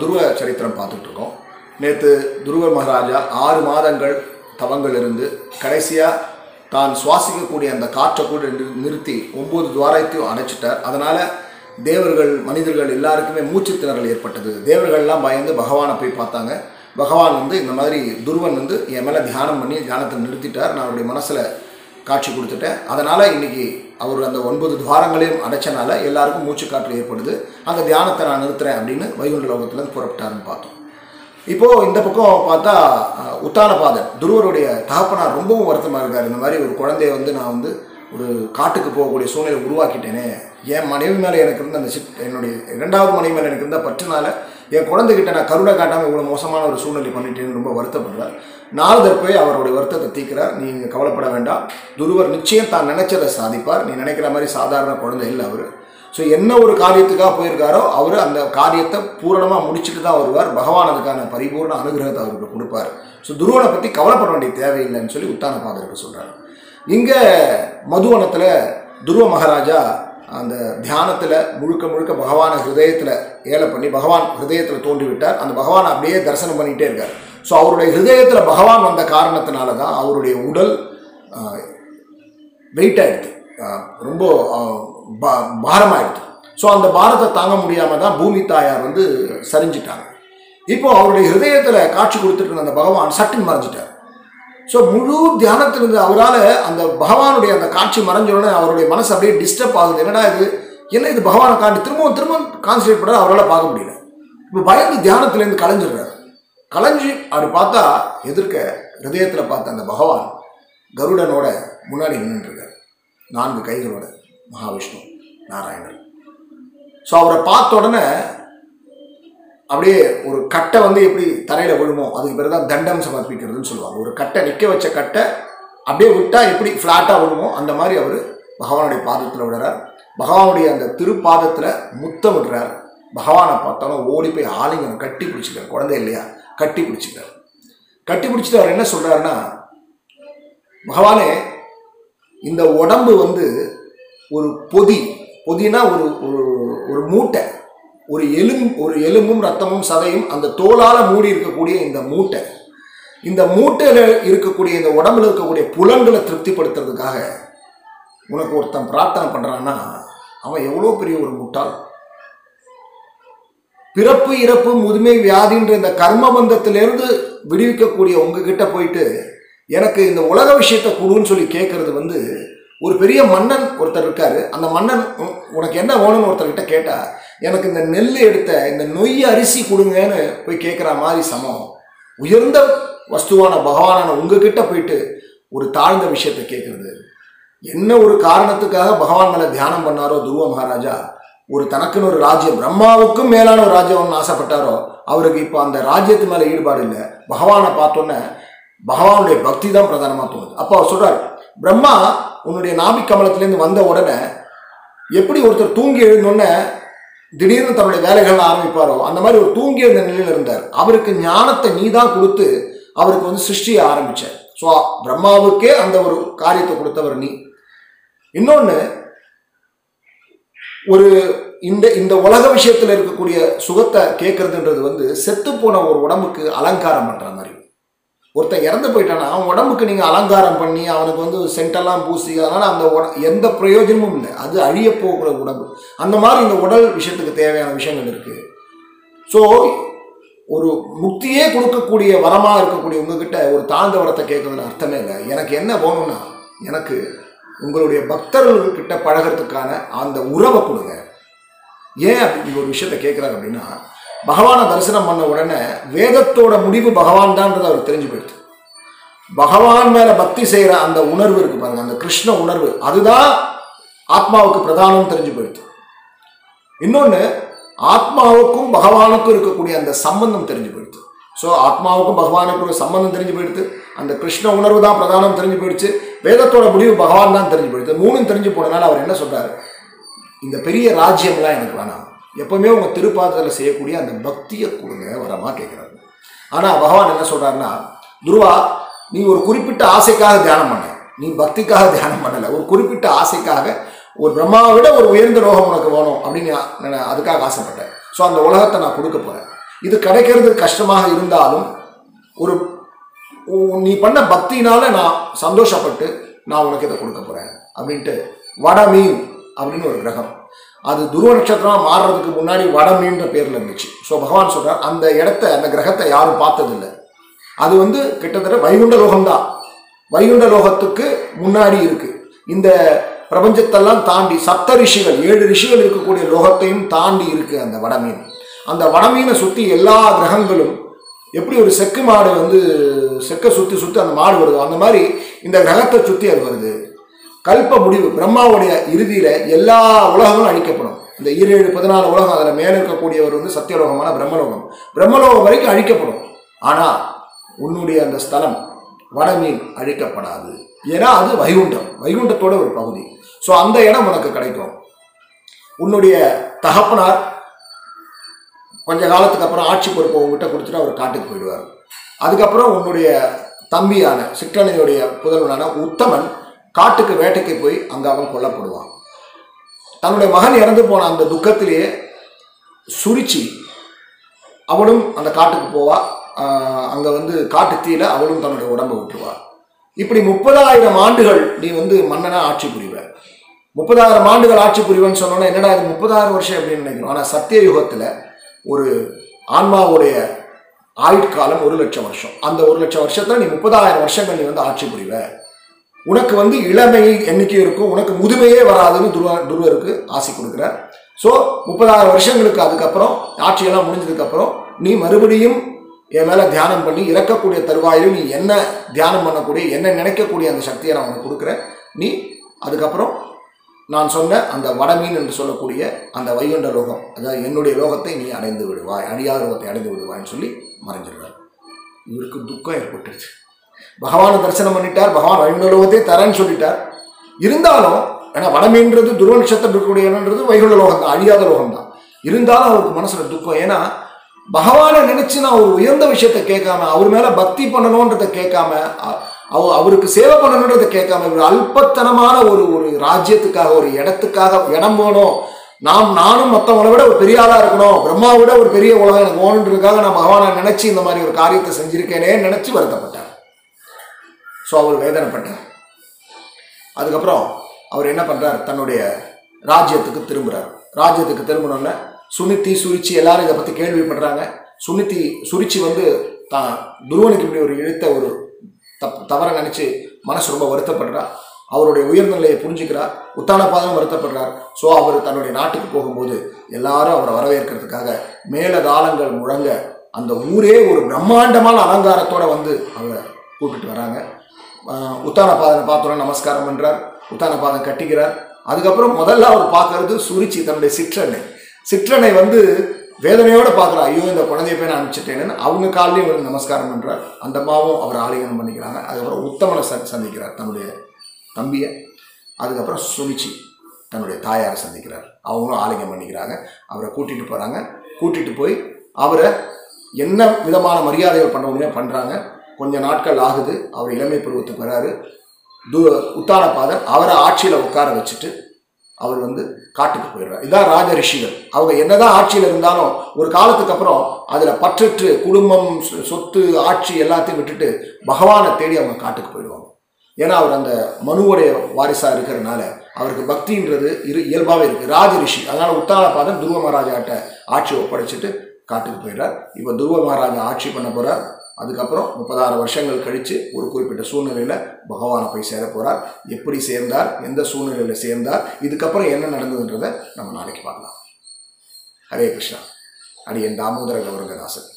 துருவ சரித்திரம் பார்த்துட்டு இருக்கோம் நேற்று துருவ மகாராஜா ஆறு மாதங்கள் தவங்கள் இருந்து கடைசியாக தான் சுவாசிக்கக்கூடிய அந்த காற்றை கூட நிறு- நிறுத்தி ஒம்பது துவாரத்தையும் அடைச்சிட்டார் அதனால் தேவர்கள் மனிதர்கள் எல்லாருக்குமே மூச்சு திணறல் ஏற்பட்டது. தேவர்கள்லாம் பயந்து பகவானை போய் பார்த்தாங்க. பகவான் வந்து இந்த மாதிரி துருவன் வந்து என் மேலே தியானம் பண்ணி தியானத்தை நிறுத்திட்டார். நான் அவருடைய மனசில் காட்சி கொடுத்துட்டேன். அதனால் இன்னைக்கு அவர் அந்த ஒன்பது துவாரங்களையும் அடைச்சனால எல்லாருக்கும் மூச்சுக்காற்று ஏற்படுது. அந்த தியானத்தை நான் நிறுத்துறேன் அப்படின்னு வைகுண்ட லோகத்துலேருந்து புறப்பட்டாருன்னு பார்த்தோம். இப்போது இந்த பக்கம் பார்த்தா உத்தானபாதன் துருவருடைய தகப்பனார் ரொம்பவும் வருத்தமாக இருக்கார். இந்த மாதிரி ஒரு குழந்தைய வந்து நான் வந்து ஒரு காட்டுக்கு போகக்கூடிய சூழ்நிலை உருவாக்கிட்டேனே. என் மனைவி மேலே எனக்கு இருந்த அந்த சித் என்னுடைய இரண்டாவது மனைவி மேலே எனக்கு இருந்த பற்றுனால என் குழந்தைகிட்ட நான் கருணை காட்டாமல் இவ்வளோ மோசமான ஒரு சூழ்நிலை பண்ணிட்டேன்னு ரொம்ப வருத்தப்படுறார். நாள்தர் போய் அவருடைய வருத்தத்தை தீர்க்கிறார். நீங்கள் கவலைப்பட வேண்டாம். துருவர் நிச்சயம் தான் நினைச்சதை சாதிப்பார். நீ நினைக்கிற மாதிரி சாதாரண குழந்தை இல்லை அவர். ஸோ என்ன ஒரு காரியத்துக்காக போயிருக்காரோ அவர் அந்த காரியத்தை பூரணமாக முடிச்சுட்டு தான் வருவார். பகவான் அதுக்கான பரிபூர்ண அனுகிரகத்தை அவருக்கு கொடுப்பார். ஸோ துருவனை பற்றி கவலைப்பட வேண்டிய தேவையில்லைன்னு சொல்லி உத்தான பாதருக்கு சொல்கிறார் இங்கே மதுவனத்தில் துருவ மகாராஜா அந்த தியானத்தில் முழுக்க முழுக்க பகவானை ஹிருதயத்தில் ஏழை பண்ணி பகவான் ஹிருதயத்தில் தோன்றிவிட்டார். அந்த பகவான் அப்படியே தரிசனம் பண்ணிகிட்டே இருக்கார். ஸோ அவருடைய ஹிருதயத்தில் பகவான் வந்த காரணத்தினால தான் அவருடைய உடல் வெயிட் ஆகிடுது ரொம்ப பாரமாகிடுது ஸோ அந்த பாரத்தை தாங்க முடியாமல் தான் பூமி தாயார் வந்து சரிஞ்சிட்டாங்க. இப்போ அவருடைய ஹிருதயத்தில் காட்சி கொடுத்துட்டு இருந்த அந்த பகவான் சட்டுன்னு மறைஞ்சிட்டார். ஸோ முழு தியானத்திலிருந்து அவரால் அந்த பகவானுடைய அந்த காட்சி மறைஞ்ச உடனே அவருடைய மனசு அப்படியே டிஸ்டர்ப் ஆகுது. என்னடா இது? என்ன இது பகவானை காண்டி? திரும்பவும் திரும்பவும் கான்சன்ட்ரேட் பண்ண அவரால் பார்க்க முடியல. இப்போ பயந்து தியானத்துலேருந்து கலைஞ்சிடுறாரு. கலைஞ்சு அப்படி பார்த்தா எதிர்க்க ஹிருதயத்தில் பார்த்த அந்த பகவான் கருடனோட முன்னாடி நின்றுருக்கார் நான்கு கைகளோட மகாவிஷ்ணு நாராயணர். ஸோ அவரை பார்த்த உடனே அப்படியே ஒரு கட்டை வந்து எப்படி தரையில் விழுமோ அதுக்கு பிறகு தான் தண்டம் சமர்ப்பிக்கிறதுன்னு சொல்லுவாங்க. ஒரு கட்டை நிற்க வச்ச கட்டை அப்படியே விட்டால் எப்படி ஃப்ளாட்டாக விழுமோ அந்த மாதிரி அவர் பகவானுடைய பாதத்தில் விடுறார். பகவானுடைய அந்த திருப்பாதத்தில் முத்தம் விடுறார். பகவானை பார்த்தாலும் ஓடி போய் ஆலிங்கம் கட்டி பிடிச்சிக்கிறார். குழந்தை இல்லையா? கட்டி பிடிச்சிக்கிறார். கட்டி பிடிச்சிட்டு அவர் என்ன சொல்கிறாருன்னா பகவானே இந்த உடம்பு வந்து ஒரு பொதி பொதினா ஒரு ஒரு ஒரு மூட்டை. ஒரு எலும் ஒரு எலும்பும் ரத்தமும் சதையும் அந்த தோலால் மூடி இருக்கக்கூடிய இந்த மூட்டை. இந்த மூட்டையில் இருக்கக்கூடிய இந்த உடம்புல இருக்கக்கூடிய புலன்களை திருப்திப்படுத்துறதுக்காக உனக்கு ஒருத்தன் பிரார்த்தனை பண்ணுறான்னா அவன் எவ்வளோ பெரிய ஒரு முட்டாள்? பிறப்பு இறப்பு முதுமை வியாதின்ற இந்த கர்ம பந்தத்திலேருந்து விடுவிக்கக்கூடிய உங்ககிட்ட போயிட்டு எனக்கு இந்த உலக விஷயத்தை கொடுன்னு சொல்லி கேட்கறது வந்து ஒரு பெரிய மன்னன் ஒருத்தர் இருக்காரு. அந்த மன்னன் உனக்கு என்ன வேணும்னு ஒருத்தர்கிட்ட கேட்டால் எனக்கு இந்த நெல் எடுத்த இந்த நொய் அரிசி கொடுங்கன்னு போய் கேட்குற மாதிரி சமம். உயர்ந்த வஸ்துவான பகவானான உங்ககிட்ட போயிட்டு ஒரு தாழ்ந்த விஷயத்தை கேட்குறது என்ன ஒரு காரணத்துக்காக பகவான் மேலே தியானம் பண்ணாரோ துருவ மகாராஜா? ஒரு தனக்குன்னு ஒரு ராஜ்யம் பிரம்மாவுக்கும் மேலான ஒரு ராஜ்யம் ஆசைப்பட்டாரோ? அவருக்கு இப்போ அந்த ராஜ்யத்து மேலே ஈடுபாடு இல்லை. பகவானை பார்த்தோன்னே பகவானுடைய பக்தி தான் பிரதானமாக தோணுது. அப்போ அவர் சொல்கிறார் பிரம்மா உன்னுடைய நாபிக் கமலத்துலேருந்து வந்த உடனே எப்படி ஒருத்தர் தூங்கி எழுந்தோடனே திடீர்னு தன்னுடைய வேலைகள் ஆரம்பிப்பாரோ அந்த மாதிரி ஒரு தூங்கி இருந்த நிலையில் இருந்தார். அவருக்கு ஞானத்தை நீ தான் கொடுத்து அவருக்கு வந்து சிருஷ்டியை ஆரம்பிச்ச ஸோ பிரம்மாவுக்கே அந்த ஒரு காரியத்தை கொடுத்தவர் நீ. இன்னொன்று ஒரு இந்த இந்த உலக விஷயத்தில் இருக்கக்கூடிய சுகத்தை கேட்கறதுன்றது வந்து செத்து போன ஒரு உடம்புக்கு அலங்காரம் பண்ணுற மாதிரி. ஒருத்தன் இறந்து போயிட்டானா அவன் உடம்புக்கு நீங்கள் அலங்காரம் பண்ணி அவனுக்கு வந்து சென்டெல்லாம் பூசி அதனால் அந்த உட- எந்த பிரயோஜனமும் இல்லை. அது அழிய போகக்கூடிய உடம்பு. அந்த மாதிரி இந்த உடல் விஷயத்துக்கு தேவையான விஷயங்கள் இருக்குது ஸோ ஒரு முக்தியே கொடுக்கக்கூடிய வரமாக இருக்கக்கூடிய உங்ககிட்ட ஒரு தாழ்ந்த வரத்தை கேட்கறதுல அர்த்தமே இல்லை. எனக்கு என்ன வேணும்னா எனக்கு உங்களுடைய பக்தர்கள்கிட்ட பழகிறதுக்கான அந்த உறவை கொடுங்க. ஏன் அப்படி ஒரு விஷயத்த கேட்குறாங்க அப்படின்னா பகவானை தரிசனம் பண்ண உடனே வேதத்தோட முடிவு பகவான் தான்ன்றது அவர் தெரிஞ்சு போயிடுது பகவான் மேலே பக்தி செய்கிற அந்த உணர்வு இருக்கு பாருங்க அந்த கிருஷ்ண உணர்வு அதுதான் ஆத்மாவுக்கு பிரதானம் தெரிஞ்சு போயிடுது இன்னொன்று ஆத்மாவுக்கும் பகவானுக்கும் இருக்கக்கூடிய அந்த சம்பந்தம் தெரிஞ்சு போயிடுது ஸோ ஆத்மாவுக்கும் பகவானுக்கும் ஒரு சம்பந்தம் தெரிஞ்சு போயிடுது அந்த கிருஷ்ண உணர்வு தான் பிரதானம் தெரிஞ்சு போயிடுச்சு. வேதத்தோட முடிவு பகவான் தான் தெரிஞ்சு போயிடுது மூணும் தெரிஞ்சு போனதுனால அவர் என்ன சொல்கிறாரு இந்த பெரிய ராஜ்யம்லாம் எனக்கு வேணாம். எப்பவுமே உங்கள் திருப்பாதத்தில் செய்யக்கூடிய அந்த பக்தியை கொடுங்க வரமா கேட்குறாரு ஆனால் பகவான் என்ன சொல்கிறாருன்னா துருவா நீ ஒரு குறிப்பிட்ட ஆசைக்காக தியானம் பண்ண. நீ பக்திக்காக தியானம் பண்ணலை. ஒரு குறிப்பிட்ட ஆசைக்காக ஒரு பிரம்மாவை விட ஒரு உயர்ந்த ரோகம் உனக்கு வேணும் அப்படின்னு அதுக்காக ஆசைப்பட்டேன். ஸோ அந்த உலகத்தை நான் கொடுக்க போகிறேன் இது கிடைக்கிறது கஷ்டமாக இருந்தாலும் ஒரு நீ பண்ண பக்தினால நான் சந்தோஷப்பட்டு நான் உனக்கு இதை கொடுக்க போகிறேன் அப்படின்ட்டு வடமீன் அப்படின்னு ஒரு கிரகம். அது துருவ நட்சத்திரம் மாறுறதுக்கு முன்னாடி வடமீன்ற பேரில் இருந்துச்சு. ஸோ பகவான் சொல்கிறார் அந்த இடத்த அந்த கிரகத்தை யாரும் பார்த்ததில்லை. அது வந்து கிட்டத்தட்ட வைகுண்ட லோகம்தான். வைகுண்ட லோகத்துக்கு முன்னாடி இருக்குது இந்த பிரபஞ்சத்தெல்லாம் தாண்டி சப்த ரிஷிகள் ஏழு ரிஷிகள் இருக்கக்கூடிய லோகத்தையும் தாண்டி இருக்குது அந்த வடமீன். அந்த வடமீனை சுற்றி எல்லா கிரகங்களும் எப்படி ஒரு செக்கு மாடு வந்து செக்கை சுற்றி சுற்றி அந்த மாடு வருதோ அந்த மாதிரி இந்த கிரகத்தை சுற்றி அது வருது. கல்ப முடிவு பிரம்மாவுடைய இறுதியில எல்லா உலகங்களும் அழிக்கப்படும். இந்த ஈரேழு பதினாலு உலகம் அதில் மேலே இருக்கக்கூடியவர் வந்து சத்தியலோகமான பிரம்மலோகம். பிரம்மலோகம் வரைக்கும் அழிக்கப்படும். ஆனால் உன்னுடைய அந்த ஸ்தலம் வடமீன் அழிக்கப்படாது. ஏன்னா அது வைகுண்டம். வைகுண்டத்தோட ஒரு பகுதி. ஸோ அந்த இடம் உனக்கு கிடைக்கும். உன்னுடைய தகப்பனார் கொஞ்ச காலத்துக்கு அப்புறம் ஆட்சி பொறுப்பை உங்ககிட்ட கொடுத்துட்டு அவர் காட்டுக்கு போயிடுவார். அதுக்கப்புறம் உன்னுடைய தம்பியான சிற்றனையுடைய புதல்வனான உத்தமன் காட்டுக்கு வேட்டைக்கு போய் அங்கே அவன் கொல்லப்படுவான். தன்னுடைய மகன் இறந்து போன அந்த துக்கத்திலேயே சுரிச்சி அவளும் அந்த காட்டுக்கு போவா. அங்கே வந்து காட்டு தீயில அவளும் தன்னுடைய உடம்பை விட்டுருவா இப்படி முப்பதாயிரம் ஆண்டுகள் நீ வந்து மன்னனா ஆட்சி புரிவ. முப்பதாயிரம் ஆண்டுகள் ஆட்சி புரிவன்னு சொன்னோன்னா என்னடா இது முப்பதாயிரம் வருஷம் அப்படின்னு நினைக்கிறோம். ஆனால் சத்திய யுகத்தில் ஒரு ஆன்மாவுடைய ஆயுட்காலம் ஒரு லட்சம் வருஷம். அந்த ஒரு லட்சம் வருஷத்தில் நீ முப்பதாயிரம் வருஷங்கள் நீ வந்து ஆட்சி புரிவ. உனக்கு வந்து இளமை எண்ணிக்கை இருக்கும் உனக்கு முதுமையே வராதுன்னு துருவ துருவருக்கு ஆசை கொடுக்குறார். ஸோ முப்பதாயிரம் வருஷங்களுக்கு அதுக்கப்புறம் ஆட்சியெல்லாம் முடிஞ்சதுக்கப்புறம் நீ மறுபடியும் என் மேலே தியானம் பண்ணி இறக்கக்கூடிய தருவாயிலும் நீ என்ன தியானம் பண்ணக்கூடிய என்ன நினைக்கக்கூடிய அந்த சக்தியை நான் உனக்கு கொடுக்குறேன். நீ அதுக்கப்புறம் நான் சொன்ன அந்த வடமீன் என்று சொல்லக்கூடிய அந்த வைகுண்ட லோகம் அதாவது என்னுடைய லோகத்தை நீ அடைந்து விடுவாய் அழியாத லோகத்தை அடைந்து விடுவாய்ன்னு சொல்லி மறைஞ்சிடுவார் இவருக்கு துக்கம் ஏற்பட்டுருச்சு. பகவானை தரிசனம் பண்ணிட்டார் பகவான் வைகுண்ட லோகத்தை தரேன்னு சொல்லிட்டார். இருந்தாலும் ஏன்னா வடமீன்றது துருவ நட்சத்திரம் இருக்கக்கூடியன்றது வைகுண்ட லோகம் தான் அழியாத லோகம் தான் இருந்தாலும் அவருக்கு மனசுல துக்கம். ஏன்னா பகவானை நினைச்சு நான் ஒரு உயர்ந்த விஷயத்தை கேட்காம அவர் மேல பக்தி பண்ணணுன்றதை கேட்காம அவ அவருக்கு சேவை பண்ணணுன்றத கேட்காம இவர் அல்பத்தனமான ஒரு ஒரு ராஜ்யத்துக்காக ஒரு இடத்துக்காக இடம் வேணும். நாம் நானும் மற்றவங்களை விட ஒரு பெரிய இருக்கணும். பிரம்மாவை விட ஒரு பெரிய உலகம் எனக்கு வேணுன்றதுக்காக நான் பகவானை நினைச்சு இந்த மாதிரி ஒரு காரியத்தை செஞ்சிருக்கேனே நினைச்சு வருத்தப்பட்டேன் ஸோ அவர் வேதனைப்பட்டார். அதுக்கப்புறம் அவர் என்ன பண்ணுறார் தன்னுடைய ராஜ்யத்துக்கு திரும்புகிறார் ராஜ்யத்துக்கு திரும்பினோடனே சுனித்தி சுரிச்சி எல்லாரும் இதை பற்றி கேள்விப்படுறாங்க. சுனித்தி சுரிச்சி வந்து தான் துருவனுக்கு இப்படி ஒரு இழுத்த ஒரு தப் தவறை நினச்சி மனசு ரொம்ப வருத்தப்படுறா. அவருடைய உயர்ந்த நிலையை புரிஞ்சுக்கிறார் உத்தானபாதம் வருத்தப்படுறார். ஸோ அவர் தன்னுடைய நாட்டுக்கு போகும்போது எல்லாரும் அவரை வரவேற்கிறதுக்காக மேலதாளங்கள் முழங்க அந்த ஊரே ஒரு பிரம்மாண்டமான அலங்காரத்தோடு வந்து அவரை கூப்பிட்டு வராங்க. உத்தான உத்தானபாதனை பார்த்தோன்னே நமஸ்காரம் பண்றார். உத்தானபாதம் கட்டிக்கிறார். அதுக்கப்புறம் முதல்ல அவர் பார்க்கறது சுருச்சி தன்னுடைய சிற்றனை சிற்றனை வந்து வேதனையோடு பார்க்குறா ஐயோ இந்த குழந்தைய போய் நான் அனுப்பிச்சிட்டேன்னு அவங்க காலையும் வந்து நமஸ்காரம் பண்ணுறார் அந்த அம்மாவும் அவர் ஆலிங்கனம் பண்ணிக்கிறாங்க. அதுக்கப்புறம் உத்தமனை ச சந்திக்கிறார் தன்னுடைய தம்பியை. அதுக்கப்புறம் சுனிச்சி தன்னுடைய தாயாரை சந்திக்கிறார். அவங்களும் ஆலிங்கம் பண்ணிக்கிறாங்க. அவரை கூட்டிகிட்டு போகிறாங்க கூட்டிகிட்டு போய் அவரை என்ன விதமான மரியாதைகள் பண்ண முடியுமோ பண்ணுறாங்க கொஞ்ச நாட்கள் ஆகுது. அவர் இளமை பருவத்துக்கு வராரு. து உத்தானபாதர் அவரை ஆட்சியில் உட்கார வச்சுட்டு அவர் வந்து காட்டுக்கு போயிடுறார். இதான் ராஜ ரிஷிகள். அவங்க என்னதான் ஆட்சியில் இருந்தாலும் ஒரு காலத்துக்கு அப்புறம் அதில் பற்றுற்று குடும்பம் சொ- சொத்து ஆட்சி எல்லாத்தையும் விட்டுட்டு பகவானை தேடி அவங்க காட்டுக்கு போயிடுவாங்க. ஏன்னா அவர் அந்த மனுவுடைய வாரிசாக இருக்கிறதுனால அவருக்கு பக்தின்றது இரு இயல்பாகவே இருக்குது ராஜ ரிஷி. அதனால் உத்தானபாதன் துருவ மகாராஜாட்ட ஆட்சி ஒப்படைச்சிட்டு காட்டுக்கு போயிடுறார். இப்போ துருவ மகாராஜா ஆட்சி பண்ண போகிறார் அதுக்கப்புறம் முப்பதாறு வருஷங்கள் கழித்து ஒரு குறிப்பிட்ட சூழ்நிலையில் பகவானை போய் சேர போகிறார் எப்படி சேர்ந்தார்? எந்த சூழ்நிலையில் சேர்ந்தார்? இதுக்கப்புறம் என்ன நடந்ததுன்றதை நம்ம நாளைக்கு பார்க்கலாம். ஹரே கிருஷ்ணா. அடியன் தாமோதர கௌரங்கதாசன்.